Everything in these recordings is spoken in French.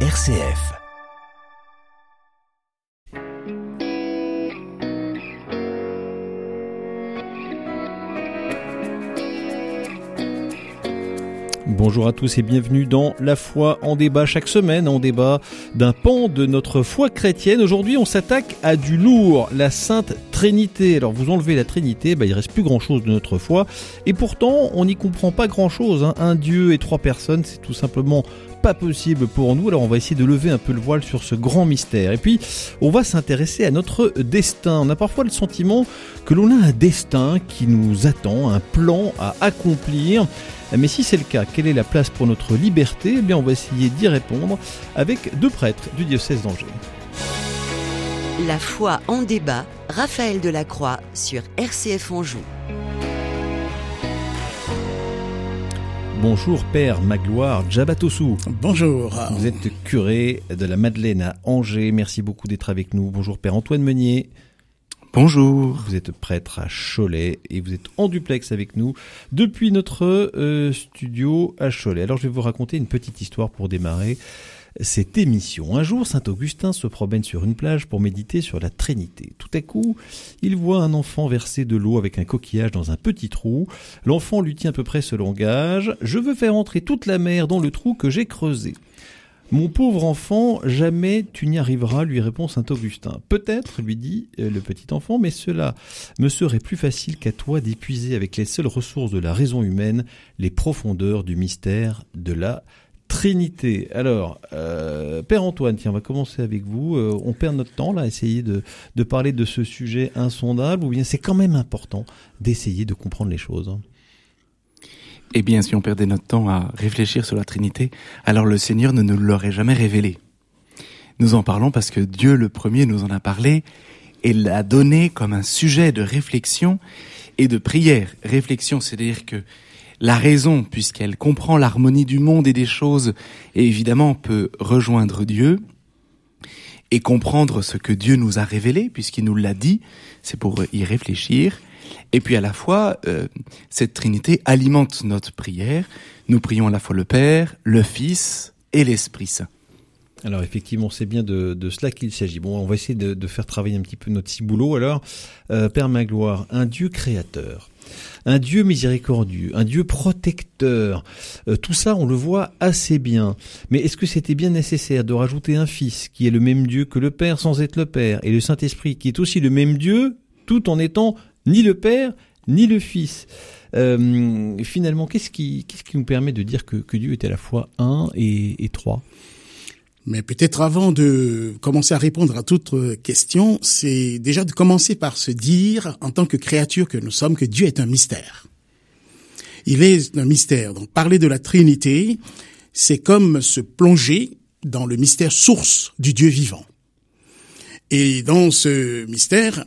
RCF. Bonjour à tous et bienvenue dans La foi en débat. Chaque semaine, on débat d'un pan de notre foi chrétienne. Aujourd'hui, on s'attaque à du lourd, la Sainte Trinité. Alors, vous enlevez la Trinité, bah, il reste plus grand chose de notre foi. Et pourtant, on n'y comprend pas grand chose. Hein. Un Dieu et trois personnes, c'est tout simplement pas possible pour nous. Alors on va essayer de lever un peu le voile sur ce grand mystère. Et puis on va s'intéresser à notre destin. On a parfois le sentiment que l'on a un destin qui nous attend, un plan à accomplir. Mais si c'est le cas, quelle est la place pour notre liberté? Eh bien on va essayer d'y répondre avec deux prêtres du diocèse d'Angers. La foi en débat, Raphaël Delacroix sur RCF Anjou. Bonjour Père Magloire Djabatossou. Bonjour. Vous êtes curé de la Madeleine à Angers. Merci beaucoup d'être avec nous. Bonjour Père Antoine Meunier. Bonjour. Vous êtes prêtre à Cholet et vous êtes en duplex avec nous depuis notre euh, studio à Cholet. Alors je vais vous raconter une petite histoire pour démarrer cette émission. Un jour, Saint Augustin se promène sur une plage pour méditer sur la Trinité. Tout à coup, il voit un enfant verser de l'eau avec un coquillage dans un petit trou. L'enfant lui tient à peu près ce langage. Je veux faire entrer toute la mer dans le trou que j'ai creusé. Mon pauvre enfant, jamais tu n'y arriveras, lui répond saint Augustin. Peut-être, lui dit euh, le petit enfant, mais cela me serait plus facile qu'à toi d'épuiser avec les seules ressources de la raison humaine les profondeurs du mystère de la Trinité. Alors, euh, Père Antoine, tiens, on va commencer avec vous. Euh, on perd notre temps là à essayer de, parler de ce sujet insondable, ou bien c'est quand même important d'essayer de comprendre les choses hein Eh bien, si on perdait notre temps à réfléchir sur la Trinité, alors le Seigneur ne nous l'aurait jamais révélé. Nous en parlons parce que Dieu le premier nous en a parlé et l'a donné comme un sujet de réflexion et de prière. Réflexion, c'est-à-dire que la raison, puisqu'elle comprend l'harmonie du monde et des choses, et évidemment peut rejoindre Dieu et comprendre ce que Dieu nous a révélé, puisqu'il nous l'a dit, c'est pour y réfléchir. Et puis à la fois, euh, cette Trinité alimente notre prière. Nous prions à la fois le Père, le Fils et l'Esprit Saint. Alors effectivement, c'est bien de, cela qu'il s'agit. Bon, on va essayer de, faire travailler un petit peu notre ciboulot. Alors, euh, Père Magloire, un Dieu créateur, un Dieu miséricordieux, un Dieu protecteur. Euh, tout ça, on le voit assez bien. Mais est-ce que c'était bien nécessaire de rajouter un Fils qui est le même Dieu que le Père sans être le Père, et le Saint-Esprit qui est aussi le même Dieu tout en étant ni le Père ni le Fils euh, Finalement, qu'est-ce qui, qu'est-ce qui nous permet de dire que, que Dieu est à la fois un et, et trois? Mais peut-être avant de commencer à répondre à toute question, c'est déjà de commencer par se dire, en tant que créature que nous sommes, que Dieu est un mystère. Il est un mystère. Donc parler de la Trinité, c'est comme se plonger dans le mystère source du Dieu vivant. Et dans ce mystère,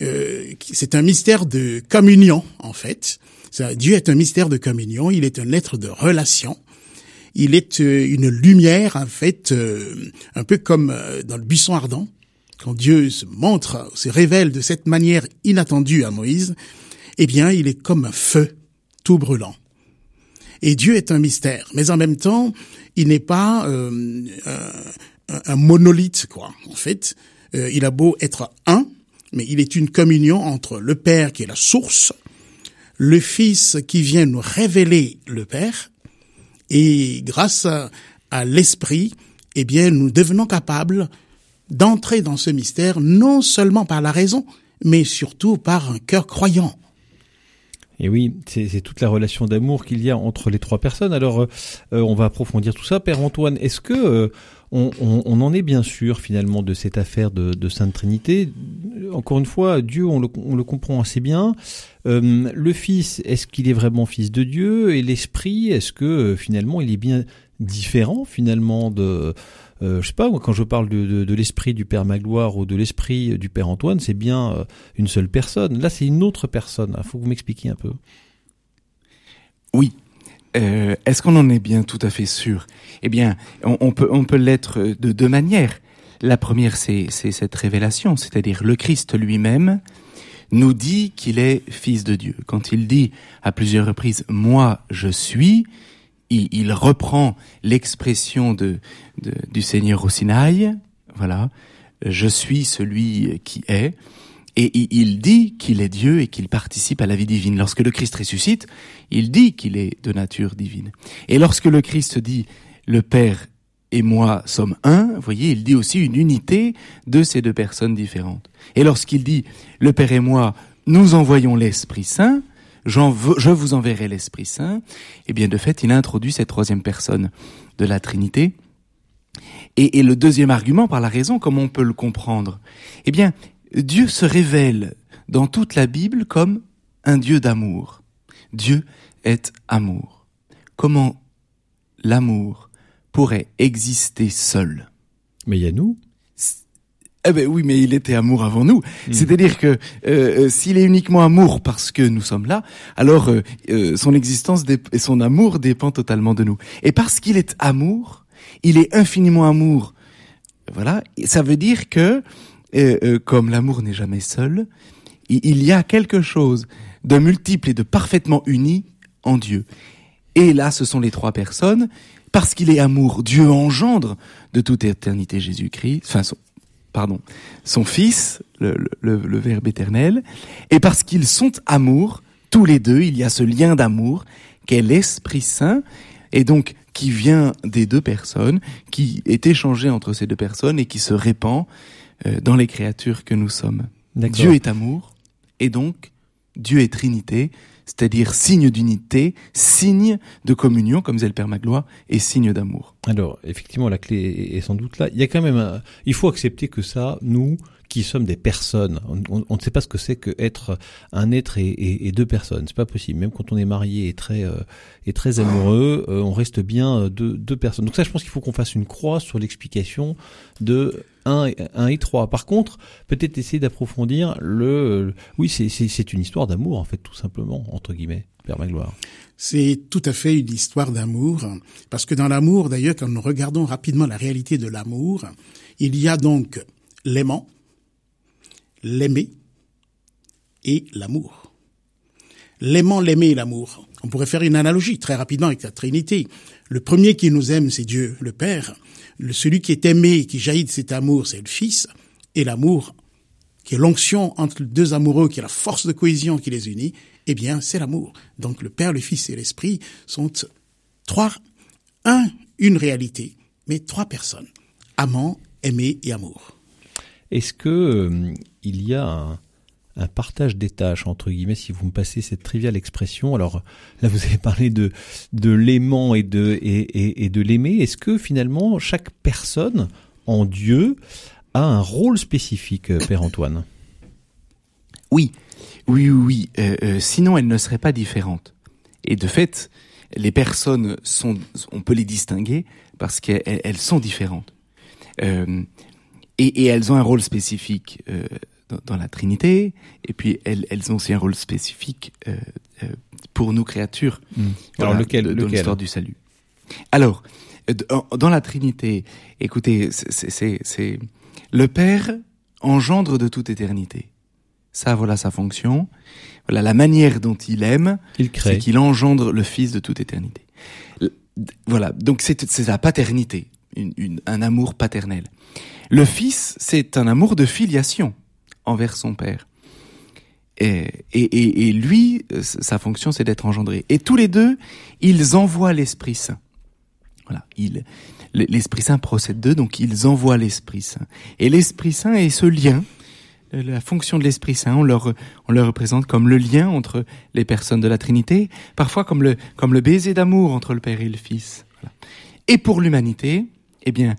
euh, c'est un mystère de communion, en fait. Dieu est un mystère de communion, il est un être de relation il est euh, une lumière, en fait, euh, un peu comme euh, dans le buisson ardent, quand Dieu se montre, se révèle de cette manière inattendue à Moïse, eh bien, il est comme un feu tout brûlant. Et Dieu est un mystère, mais en même temps, il n'est pas euh, un, un, monolithe, quoi. En fait, il a beau être un, mais il est une communion entre le Père qui est la source, le Fils qui vient nous révéler le Père, et grâce à, l'esprit, eh bien, nous devenons capables d'entrer dans ce mystère non seulement par la raison, mais surtout par un cœur croyant. Et oui, c'est toute la relation d'amour qu'il y a entre les trois personnes. Alors, euh, on va approfondir tout ça. Père Antoine, est-ce que euh, on, on, en est bien sûr finalement de cette affaire de, de Sainte Trinité Encore une fois, Dieu, on le, on le comprend assez bien. Euh, le Fils, est-ce qu'il est vraiment Fils de Dieu? Et l'Esprit, est-ce que euh, finalement il est bien différent finalement de... Euh, je sais pas, quand je parle de, de, de l'esprit du Père Magloire ou de l'esprit du Père Antoine, c'est bien euh, une seule personne. Là, c'est une autre personne. Il faut que vous m'expliquiez un peu. Oui. Euh, Est-ce qu'on en est bien tout à fait sûr? Eh bien, on, peut, on peut l'être de deux manières. La première, c'est cette révélation, c'est-à-dire le Christ lui-même nous dit qu'il est fils de Dieu. Quand il dit à plusieurs reprises ⁇ Moi, je suis ⁇ il, il reprend l'expression de, de- du Seigneur au Sinaï. Voilà, je suis celui qui est. Et il- dit qu'il est Dieu et qu'il participe à la vie divine. Lorsque le Christ ressuscite, il dit qu'il est de nature divine. Et lorsque le Christ dit le Père et moi sommes un, vous voyez, il dit aussi une unité de ces deux personnes différentes. Et lorsqu'il dit le Père et moi, nous envoyons l'Esprit Saint, je vous enverrai l'Esprit Saint, eh bien de fait, il introduit cette troisième personne de la Trinité. Et, et le deuxième argument, par la raison, comment on peut le comprendre? Eh bien, Dieu se révèle dans toute la Bible comme un Dieu d'amour. Dieu est amour. Comment l'amour pourrait exister seul? Mais il y a nous. eh ben oui, mais il était amour avant nous. C'est-à-dire que euh, euh, s'il est uniquement amour parce que nous sommes là, alors euh, son existence et son amour dépend totalement de nous. Et parce qu'il est amour, il est infiniment amour. Voilà, ça veut dire que euh, euh, comme l'amour n'est jamais seul, il, y a quelque chose de multiple et de parfaitement uni en Dieu. Et là, ce sont les trois personnes. Parce qu'il est amour, Dieu engendre de toute éternité Jésus-Christ, enfin, son- pardon, son Fils, le, le- le- Verbe éternel. Et parce qu'ils sont amour, tous les deux, il y a ce lien d'amour qu'est l'Esprit Saint, et donc qui vient des deux personnes, qui est échangé entre ces deux personnes et qui se répand dans les créatures que nous sommes. Dieu est amour, et donc Dieu est Trinité, c'est-à-dire signe d'unité, signe de communion, comme disait le Père Magloire, et signe d'amour. Alors, effectivement, la clé est sans doute là. Il y a quand même un... Il faut accepter que ça, nous, qui sommes des personnes, on, ne sait pas ce que c'est que être un être et, et- et deux personnes. C'est pas possible. Même quand on est marié et très euh, et très amoureux, euh, on reste bien euh, deux, deux personnes. Donc ça, je pense qu'il faut qu'on fasse une croix sur l'explication de un, et- un et trois. Par contre, peut-être essayer d'approfondir le. Oui, c'est une histoire d'amour en fait, tout simplement entre guillemets. Père Magloire. C'est tout à fait une histoire d'amour, parce que dans l'amour, d'ailleurs, quand nous regardons rapidement la réalité de l'amour, il y a donc l'aimant, l'aimer et l'amour. L'aimant, l'aimer et l'amour. On pourrait faire une analogie très rapidement avec la Trinité. Le premier qui nous aime, c'est Dieu, le Père. Celui qui est aimé, qui jaillit de cet amour, c'est le Fils. Et l'amour, qui est l'onction entre deux amoureux, qui est la force de cohésion qui les unit, eh bien, c'est l'amour. Donc, le Père, le Fils et l'Esprit sont trois, un, une réalité, mais trois personnes. Amant, aimé et amour. Est-ce que euh, il y a un, un partage des tâches entre guillemets si vous me passez cette triviale expression Alors là, vous avez parlé de de l'aimant et de et, et, de l'aimer. Est-ce que finalement chaque personne en Dieu a un rôle spécifique, euh, Père Antoine? Oui, oui, oui. Euh, euh, sinon, elles ne seraient pas différentes. Et de fait, les personnes sont, on peut les distinguer parce qu'elles elles sont différentes. Et, elles ont un rôle spécifique dans, dans la Trinité, et puis elles, elles ont aussi un rôle spécifique euh, euh, pour nous créatures. Alors, lequel- de- Dans lequel l'histoire du salut. Alors, euh, dans dans la Trinité, écoutez, c'est- c'est c'est- c'est le Père engendre de toute éternité. Ça, voilà sa fonction. Voilà la manière dont il aime, Il c'est qu'il engendre le Fils de toute éternité. Voilà, donc c'est c'est la paternité, une- une- un amour paternel. Le Fils, c'est un amour de filiation envers son Père. Et, et, et, lui, euh, sa fonction, c'est d'être engendré. Et tous les deux, ils envoient l'Esprit Saint. Voilà, il, l'Esprit Saint procède d'eux, donc ils envoient l'Esprit Saint. Et l'Esprit Saint est ce lien. euh, La fonction de l'Esprit Saint, on le, on le représente comme le lien entre les personnes de la Trinité, parfois comme le, comme le baiser d'amour entre le Père et le Fils. Et pour l'humanité, eh bien,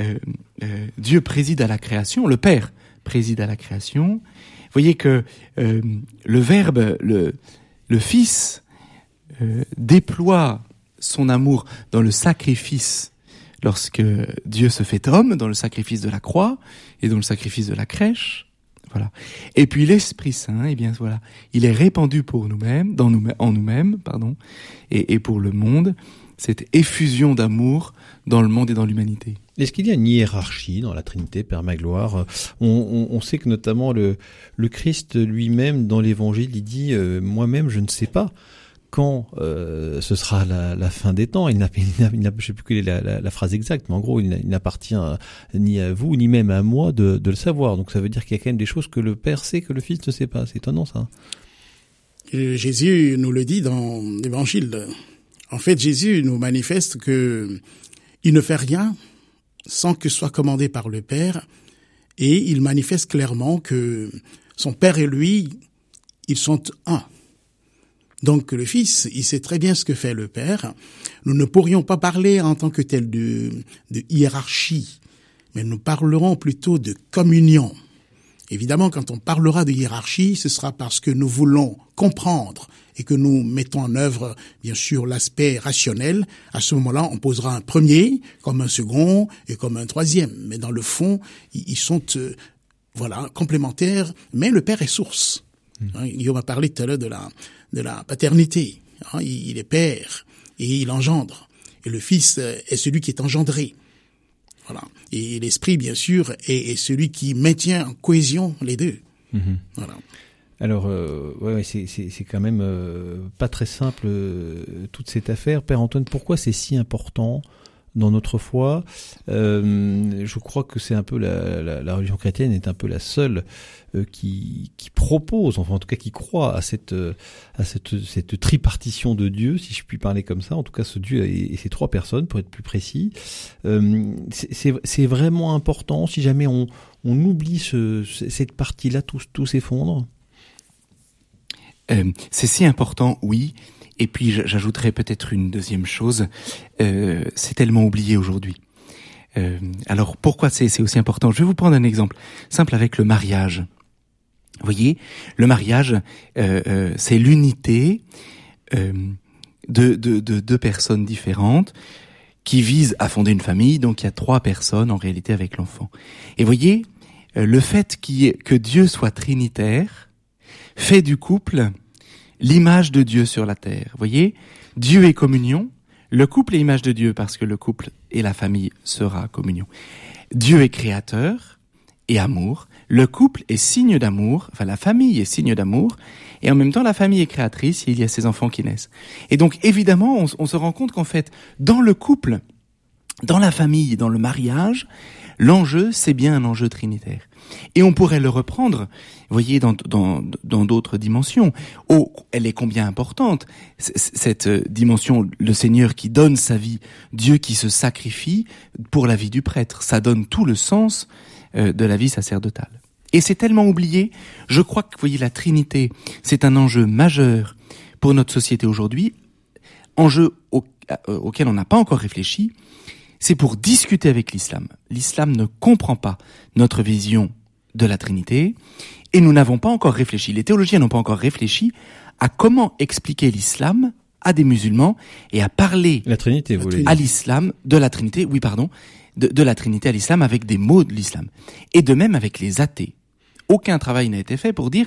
euh, euh, Dieu préside à la création, le Père préside à la création. Vous voyez que euh, le Verbe, le, Fils, euh, déploie son amour dans le sacrifice lorsque Dieu se fait homme, dans le sacrifice de la croix et dans le sacrifice de la crèche. Voilà. Et puis l'Esprit Saint, eh bien voilà, il est répandu pour nous-mêmes, dans nous, en nous-mêmes, pardon, et pour le monde, cette effusion d'amour dans le monde et dans l'humanité. Est-ce qu'il y a une hiérarchie dans la Trinité, Père Magloire? On, sait que notamment le, Christ lui-même, dans l'Évangile, il dit euh, Moi-même, je ne sais pas quand euh, ce sera la, fin des temps. Il n'a, je sais plus quelle est la, phrase exacte, mais en gros, il, n'appartient ni à vous ni même à moi de, de, le savoir. Donc ça veut dire qu'il y a quand même des choses que le Père sait que le Fils ne sait pas. C'est étonnant ça. Jésus nous le dit dans l'Évangile. En fait, Jésus nous manifeste que il ne fait rien sans que soit commandé par le Père, et il manifeste clairement que son Père et lui, ils sont un. Donc le Fils, il sait très bien ce que fait le Père. Nous ne pourrions pas parler en tant que tel de, de hiérarchie, mais nous parlerons plutôt de communion. Évidemment, quand on parlera de hiérarchie, ce sera parce que nous voulons comprendre et que nous mettons en œuvre, bien sûr, l'aspect rationnel. À ce moment-là, on posera un premier, comme un second et comme un troisième. Mais dans le fond, ils sont, euh, voilà, complémentaires. Mais le Père est source. Mmh. Guillaume a parlé tout à l'heure de la, de la paternité. Hein, il est père et il engendre. Et le Fils euh, est celui qui est engendré. Voilà. Et l'esprit, bien sûr, est, celui qui maintient en cohésion les deux. Mhm. Voilà. Alors, euh, ouais, c'est quand même euh, pas très simple euh, toute cette affaire. Père Antoine, pourquoi c'est si important dans notre foi. Euh, je crois que c'est un peu la, la, la, religion chrétienne est un peu la seule euh, qui, qui, propose, enfin en tout cas qui croit à cette à cette, cette tripartition de Dieu, si je puis parler comme ça. En tout cas, ce Dieu et, et ces trois personnes, pour être plus précis. Euh, c'est vraiment important. Si jamais on, on oublie ce, cette partie-là, tout, tout s'effondre. Euh, c'est si important, oui. Et puis j'ajouterais peut-être une deuxième chose, euh, c'est tellement oublié aujourd'hui. Euh, alors pourquoi c'est aussi important? Je vais vous prendre un exemple simple avec le mariage. Vous voyez, le mariage, euh, euh c'est l'unité euh, de, de, de, deux personnes différentes qui visent à fonder une famille. Donc il y a trois personnes en réalité avec l'enfant. Et voyez, euh, le fait que Dieu soit trinitaire fait du couple l'image de Dieu sur la terre. Vous voyez, Dieu est communion, le couple est image de Dieu parce que le couple et la famille sera communion. Dieu est créateur et amour, le couple est signe d'amour, enfin la famille est signe d'amour, et en même temps la famille est créatrice et il y a ses enfants qui naissent. Et donc évidemment, on, on se rend compte qu'en fait, dans le couple, dans la famille, dans le mariage, l'enjeu, c'est bien un enjeu trinitaire. Et on pourrait le reprendre, vous voyez, dans dans d'autres dimensions. Oh, elle est combien importante cette euh, dimension, le Seigneur qui donne sa vie, Dieu qui se sacrifie pour la vie du prêtre. Ça donne tout le sens euh, de la vie sacerdotale. Et c'est tellement oublié. Je crois que, vous voyez, la Trinité, c'est un enjeu majeur pour notre société aujourd'hui, enjeu euh, auquel on n'a pas encore réfléchi c'est pour discuter avec l'islam. L'islam ne comprend pas notre vision de la Trinité et nous n'avons pas encore réfléchi, les théologiens n'ont pas encore réfléchi à comment expliquer l'islam à des musulmans et à parler la Trinité, vous à l'islam de la Trinité, oui pardon, de, de la Trinité à l'islam avec des mots de l'islam. Et de même avec les athées. Aucun travail n'a été fait pour dire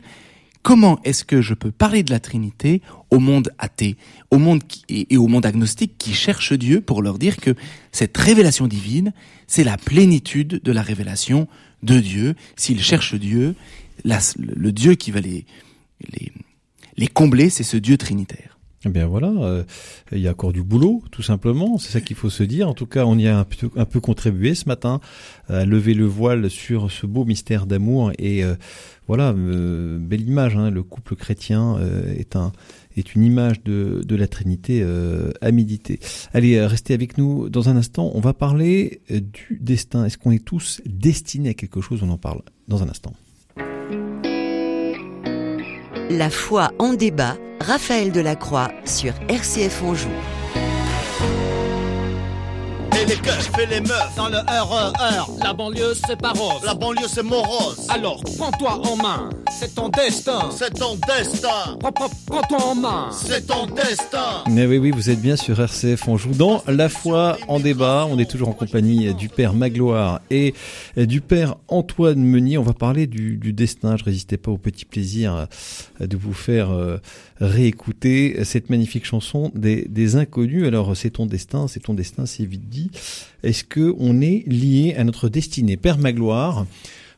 comment est-ce que je peux parler de la Trinité au monde athée, au monde et, au monde agnostique qui cherche Dieu pour leur dire que cette révélation divine, c'est la plénitude de la révélation de Dieu. S'ils cherchent Dieu, le Dieu qui va les, les, les combler, c'est ce Dieu trinitaire. Eh bien voilà, euh, il y a encore du boulot, tout simplement. C'est ça qu'il faut se dire. En tout cas, on y a un peu, contribué ce matin à lever le voile sur ce beau mystère d'amour. Et euh, voilà, euh, belle image. Hein, le couple chrétien est une image de, de la Trinité à méditer. Allez, restez avec nous dans un instant. On va parler du destin. Est-ce qu'on est tous destinés à quelque chose? On en parle dans un instant. La foi en débat Raphaël Delacroix sur RCF Anjou. Les keufs et les meufs dans le RER. La banlieue c'est pas rose. La banlieue c'est morose. Alors prends-toi en main. C'est ton destin. C'est ton destin. Prends-toi en main. C'est ton destin. Mais oui, oui, vous êtes bien sur RCF. On joue dans La foi en débat. On est toujours en compagnie du père Magloire et du père Antoine Meunier. On va parler du, du destin. Je résistais pas au petit plaisir de vous faire euh, réécouter cette magnifique chanson des, des inconnus. Alors, c'est ton destin, c'est ton destin, c'est vite dit. Est-ce que on est lié à notre destinée? Père Magloire,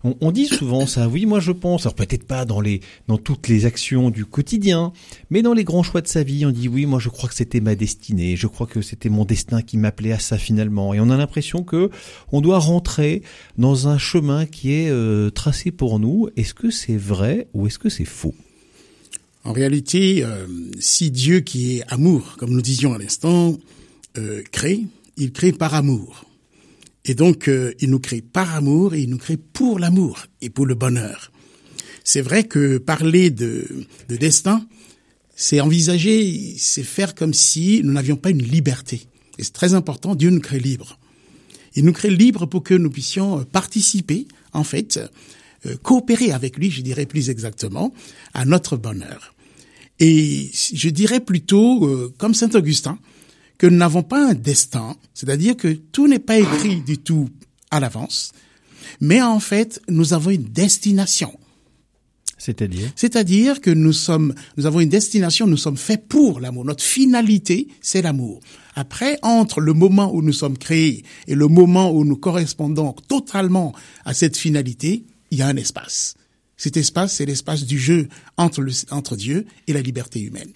On, on dit souvent ça, oui, moi je pense, alors peut-être pas dans les dans toutes les actions du quotidien, mais dans les grands choix de sa vie, on dit oui, moi je crois que c'était ma destinée, je crois que c'était mon destin qui m'appelait à ça finalement, et on a l'impression que on doit rentrer dans un chemin qui est euh, tracé pour nous. Est-ce que c'est vrai ou est-ce que c'est faux? En réalité, euh, si Dieu qui est amour, comme nous disions à l'instant, euh, crée, il crée par amour. Et donc, euh, il nous crée par amour et il nous crée pour l'amour et pour le bonheur. C'est vrai que parler de, de destin, c'est envisager, c'est faire comme si nous n'avions pas une liberté. Et c'est très important, Dieu nous crée libres. Il nous crée libres pour que nous puissions participer, en fait, euh, coopérer avec lui, je dirais plus exactement, à notre bonheur. Et je dirais plutôt, euh, comme Saint Augustin, que nous n'avons pas un destin, c'est-à-dire que tout n'est pas écrit du tout à l'avance, mais en fait, nous avons une destination. C'est-à-dire? C'est-à-dire que nous sommes, nous avons une destination, nous sommes faits pour l'amour. Notre finalité, c'est l'amour. Après, entre le moment où nous sommes créés et le moment où nous correspondons totalement à cette finalité, il y a un espace. Cet espace, c'est l'espace du jeu entre, le, entre Dieu et la liberté humaine.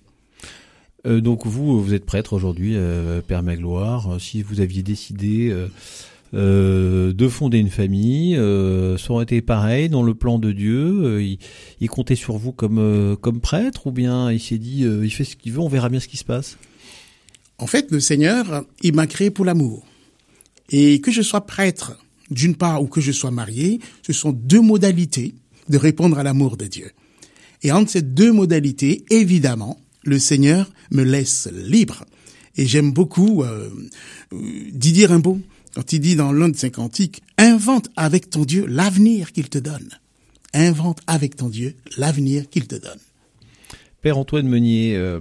Euh, donc vous, vous êtes prêtre aujourd'hui, euh, Père Magloire. Euh, Si vous aviez décidé euh, de fonder une famille, ça aurait été pareil dans le plan de Dieu. il, il comptait sur vous comme comme prêtre, ou bien il s'est dit, il fait ce qu'il veut, on verra bien ce qui se passe? En fait, le Seigneur, il m'a créé pour l'amour. Et que je sois prêtre, d'une part, ou que je sois marié, ce sont deux modalités de répondre à l'amour de Dieu. Et entre ces deux modalités, évidemment, le Seigneur me laisse libre. Et j'aime beaucoup euh, Didier Rimbaud, quand il dit dans l'un de ses cantiques, invente avec ton Dieu l'avenir qu'il te donne. Invente avec ton Dieu l'avenir qu'il te donne. Père Antoine Meunier, euh,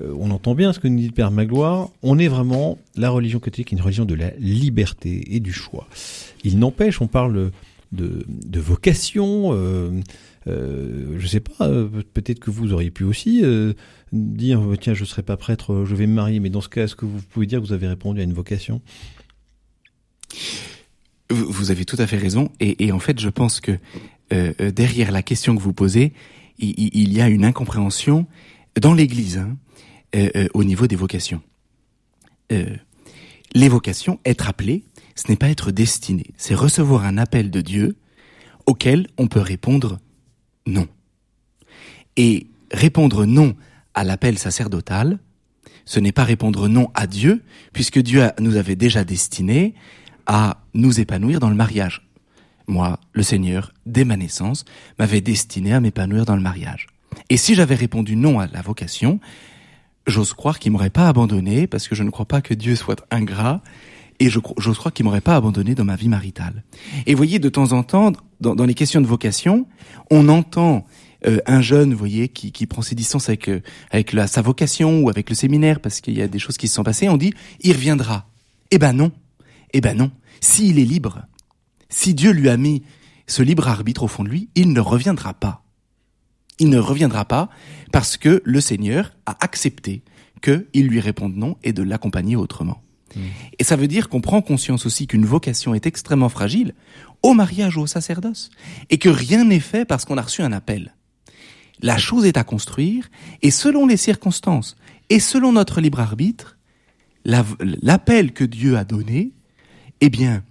euh, on entend bien ce que nous dit le Père Magloire. On est vraiment la religion catholique, une religion de la liberté et du choix. Il n'empêche, on parle de, vocation. Euh, je sais pas, euh, peut-être que vous auriez pu aussi euh, dire euh, tiens, je serai pas prêtre, je vais me marier. Mais dans ce cas, est-ce que vous pouvez dire que vous avez répondu à une vocation? Vous avez tout à fait raison. Et, en fait, je pense que derrière la question que vous posez, il, y a une incompréhension dans l'Église hein, au niveau des vocations. Les vocations, être appelé, ce n'est pas être destiné. C'est recevoir un appel de Dieu auquel on peut répondre non. Et répondre non à l'appel sacerdotal, ce n'est pas répondre non à Dieu, puisque Dieu nous avait déjà destinés à nous épanouir dans le mariage. Moi, le Seigneur, dès ma naissance, m'avait destiné à m'épanouir dans le mariage. Et si j'avais répondu non à la vocation, j'ose croire qu'il m'aurait pas abandonné, parce que je ne crois pas que Dieu soit ingrat, et je cro- j'ose croire qu'il m'aurait pas abandonné dans ma vie maritale. Et voyez, de temps en temps, dans, dans les questions de vocation, on entend euh, un jeune, vous voyez, qui, qui prend ses distances avec, euh, avec la, sa vocation ou avec le séminaire, parce qu'il y a des choses qui se sont passées, on dit, il reviendra. Eh ben non. Eh ben non. S'il est libre, si Dieu lui a mis ce libre arbitre au fond de lui, il ne reviendra pas. Il ne reviendra pas parce que le Seigneur a accepté qu'il lui réponde non et de l'accompagner autrement. Et ça veut dire qu'on prend conscience aussi qu'une vocation est extrêmement fragile au mariage ou au sacerdoce et que rien n'est fait parce qu'on a reçu un appel. La chose est à construire et selon les circonstances et selon notre libre arbitre, la- l'appel que Dieu a donné, eh bien,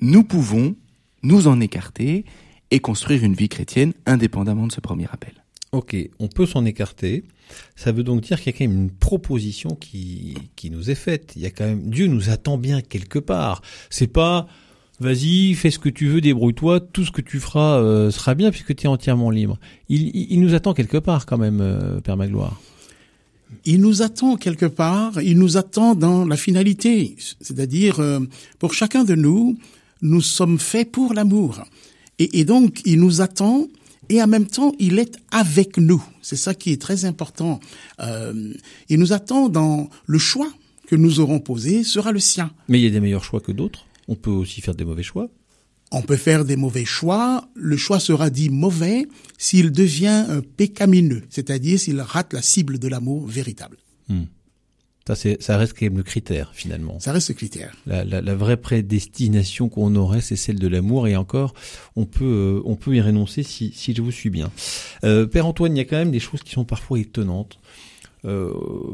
nous pouvons nous en écarter et construire une vie chrétienne indépendamment de ce premier appel. Ok, on peut s'en écarter. Ça veut donc dire qu'il y a quand même une proposition qui, qui nous est faite. Il y a quand même Dieu nous attend bien quelque part. C'est pas vas-y, fais ce que tu veux, débrouille-toi, tout ce que tu feras euh, sera bien puisque tu es entièrement libre. Il, il, nous attend quelque part quand même, euh, Père Magloire. Il nous attend quelque part, il nous attend dans la finalité, c'est-à-dire euh, pour chacun de nous, nous sommes faits pour l'amour. Et donc, il nous attend et en même temps, il est avec nous. C'est ça qui est très important. Euh, il nous attend dans le choix que nous aurons posé sera le sien. Mais il y a des meilleurs choix que d'autres. On peut aussi faire des mauvais choix. On peut faire des mauvais choix. Le choix sera dit mauvais s'il devient euh, pécamineux, c'est-à-dire s'il rate la cible de l'amour véritable. Ça, c'est, ça reste quand même le critère finalement. Ça reste le critère. La, la, la vraie prédestination qu'on aurait, c'est celle de l'amour. Et encore, on peut, euh, on peut y renoncer si, si je vous suis bien. Euh, Père Antoine, il y a quand même des choses qui sont parfois étonnantes. Euh,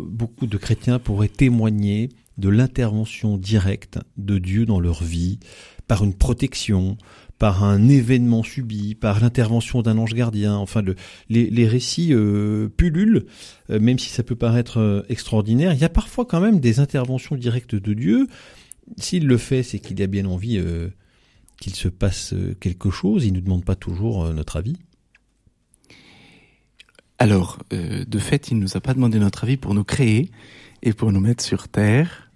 beaucoup de chrétiens pourraient témoigner de l'intervention directe de Dieu dans leur vie, par une protection, par un événement subi, par l'intervention d'un ange gardien. Enfin, le, les, récits euh, pullulent, euh, même si ça peut paraître euh, extraordinaire. Il y a parfois quand même des interventions directes de Dieu. S'il le fait, c'est qu'il a bien envie euh, qu'il se passe quelque chose. Il ne nous demande pas toujours notre avis. Alors, de fait, il ne nous a pas demandé notre avis pour nous créer et pour nous mettre sur terre.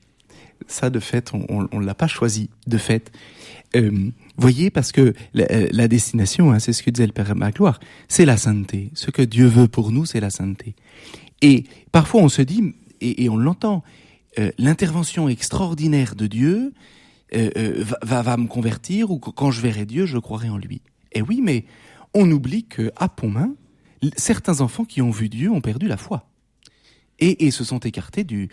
Ça, de fait, on ne l'a pas choisi, de fait. Euh, voyez, parce que la, la destination, hein, c'est ce que disait le Père Magloire, c'est la sainteté. Ce que Dieu veut pour nous, c'est la sainteté. Et parfois, on se dit, et, et on l'entend, euh, l'intervention extraordinaire de Dieu euh, euh, va, va, me convertir, ou quand je verrai Dieu, je croirai en lui. Et oui, mais on oublie que à Pontmain, certains enfants qui ont vu Dieu ont perdu la foi. Et, se sont écartés du,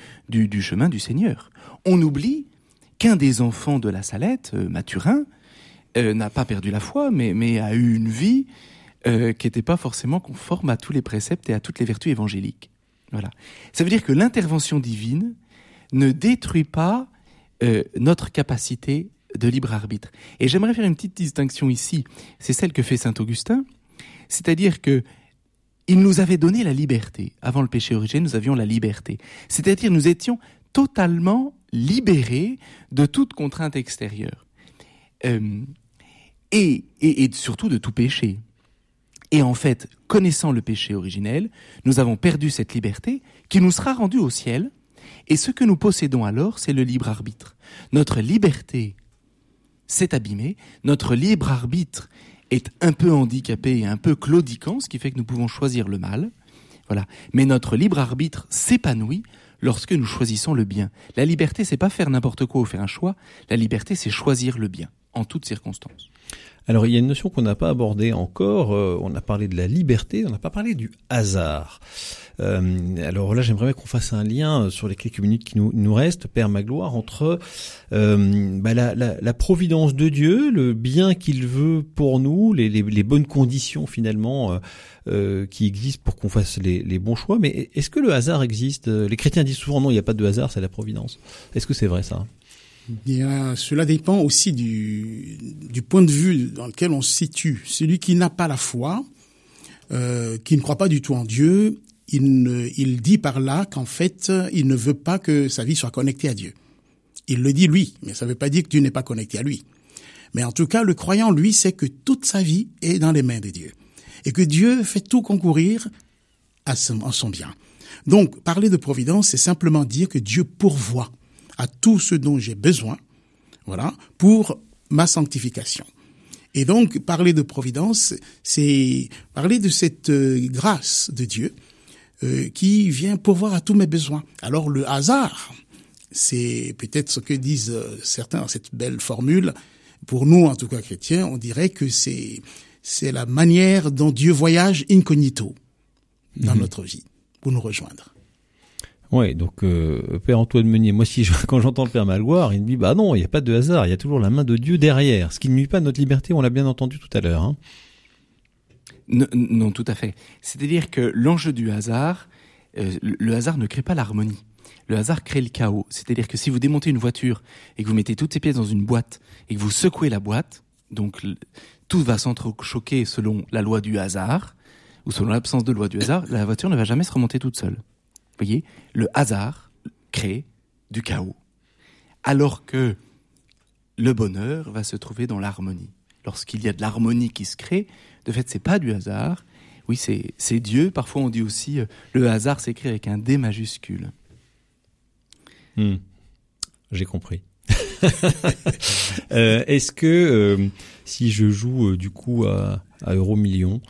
chemin du Seigneur. On oublie qu'un des enfants de la Salette, euh, Mathurin, euh, n'a pas perdu la foi, mais, a eu une vie euh, qui n'était pas forcément conforme à tous les préceptes et à toutes les vertus évangéliques. Voilà. Ça veut dire que l'intervention divine ne détruit pas notre capacité de libre arbitre. Et j'aimerais faire une petite distinction ici. C'est celle que fait saint Augustin. C'est-à-dire que il nous avait donné la liberté. Avant le péché originel, nous avions la liberté. C'est-à-dire nous étions totalement libérés de toute contrainte extérieure. Euh, et, surtout de tout péché. Et en fait, connaissant le péché originel, nous avons perdu cette liberté qui nous sera rendue au ciel. Et ce que nous possédons alors, c'est le libre arbitre. Notre liberté s'est abîmée, notre libre arbitre est un peu handicapé et un peu claudiquant, ce qui fait que nous pouvons choisir le mal. Voilà. Mais notre libre arbitre s'épanouit lorsque nous choisissons le bien. La liberté, c'est pas faire n'importe quoi ou faire un choix. La liberté, c'est choisir le bien en toutes circonstances. Alors il y a une notion qu'on n'a pas abordée encore, euh, on a parlé de la liberté, on n'a pas parlé du hasard. Euh, alors là j'aimerais qu'on fasse un lien sur les quelques minutes qui nous, nous restent, Père Magloire, entre euh, bah, la, la, la, providence de Dieu, le bien qu'il veut pour nous, les, les, les bonnes conditions finalement euh, qui existent pour qu'on fasse les, les, bons choix, mais est-ce que le hasard existe? Les chrétiens disent souvent non, il n'y a pas de hasard, c'est la providence. Est-ce que c'est vrai ça? Bien, cela dépend aussi du, du point de vue dans lequel on se situe. Celui qui n'a pas la foi, euh, qui ne croit pas du tout en Dieu, il, ne, il dit par là qu'en fait, il ne veut pas que sa vie soit connectée à Dieu. Il le dit lui, mais ça ne veut pas dire que Dieu n'est pas connecté à lui. Mais en tout cas, le croyant, lui, sait que toute sa vie est dans les mains de Dieu. Et que Dieu fait tout concourir à son, à son bien. Donc, parler de providence, c'est simplement dire que Dieu pourvoit à tout ce dont j'ai besoin, voilà, pour ma sanctification. Et donc, parler de providence, c'est parler de cette euh, grâce de Dieu euh, qui vient pourvoir à tous mes besoins. Alors, le hasard, c'est peut-être ce que disent euh, certains dans cette belle formule. Pour nous, en tout cas chrétiens, on dirait que c'est c'est la manière dont Dieu voyage incognito dans mmh. notre vie pour nous rejoindre. Ouais, donc euh, Père Antoine Meunier, moi si je, quand j'entends le Père Magloire, il me dit bah non, il n'y a pas de hasard, il y a toujours la main de Dieu derrière, ce qui ne nuit pas à notre liberté, on l'a bien entendu tout à l'heure. Hein. Non, non, tout à fait. C'est-à-dire que l'enjeu du hasard, euh, le hasard ne crée pas l'harmonie. Le hasard crée le chaos. C'est-à-dire que si vous démontez une voiture et que vous mettez toutes ces pièces dans une boîte et que vous secouez la boîte, donc tout va s'entrechoquer selon la loi du hasard ou selon l'absence de loi du hasard, la voiture ne va jamais se remonter toute seule voyez, le hasard crée du chaos. Alors que le bonheur va se trouver dans l'harmonie. Lorsqu'il y a de l'harmonie qui se crée, de fait, c'est pas du hasard. Oui, c'est, Dieu. Parfois, on dit aussi, euh, le hasard s'écrit avec un D majuscule. Hmm. J'ai compris. euh, est-ce que euh, si je joue du coup à, à Euro Million,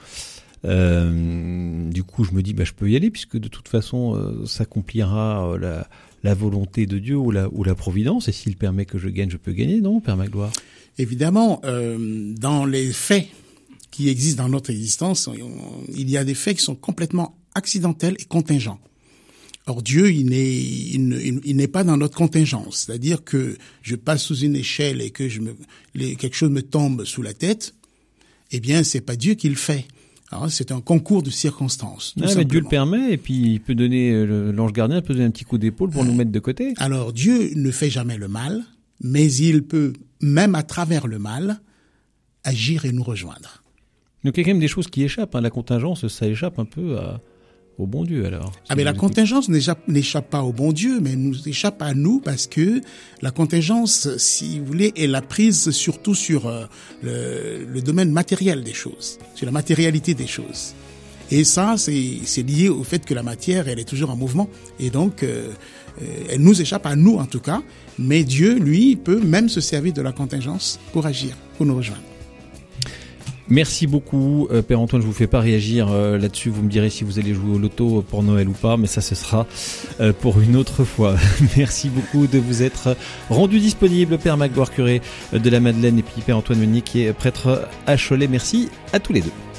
euh, du coup, je me dis, bah, je peux y aller puisque de toute façon, euh, s'accomplira euh, la, volonté de Dieu ou la, providence. Et s'il permet que je gagne, je peux gagner, non, Père Magloire? Évidemment, euh, dans les faits qui existent dans notre existence, il y a des faits qui sont complètement accidentels et contingents. Or Dieu, il n'est, pas dans notre contingence. C'est-à-dire que je passe sous une échelle et que quelque chose me tombe sous la tête. Eh bien, c'est pas Dieu qui le fait. Alors, c'est un concours de circonstances. Ah, mais Dieu le permet, et puis il peut donner, euh, l'ange gardien peut donner un petit coup d'épaule pour nous mettre de côté. Alors Dieu ne fait jamais le mal, mais il peut, même à travers le mal, agir et nous rejoindre. Donc il y a quand même des choses qui échappent. Hein. La contingence, ça échappe un peu à- au bon Dieu alors. Ah mais la contingence n'échappe pas au bon Dieu, mais nous échappe à nous parce que la contingence, si vous voulez, est la prise surtout sur euh, le, le domaine matériel des choses, sur la matérialité des choses. Et ça, c'est c'est lié au fait que la matière, elle est toujours en mouvement, et donc euh, euh, elle nous échappe à nous en tout cas. Mais Dieu, lui, peut même se servir de la contingence pour agir, pour nous rejoindre. Merci beaucoup, euh, Père Antoine. Je vous fais pas réagir euh, là-dessus. Vous me direz si vous allez jouer au loto pour Noël ou pas, mais ça, ce sera euh, pour une autre fois. Merci beaucoup de vous être rendu disponible, Père Magloire Curé de la Madeleine et puis Père Antoine Meunier qui est prêtre à Cholet. Merci à tous les deux.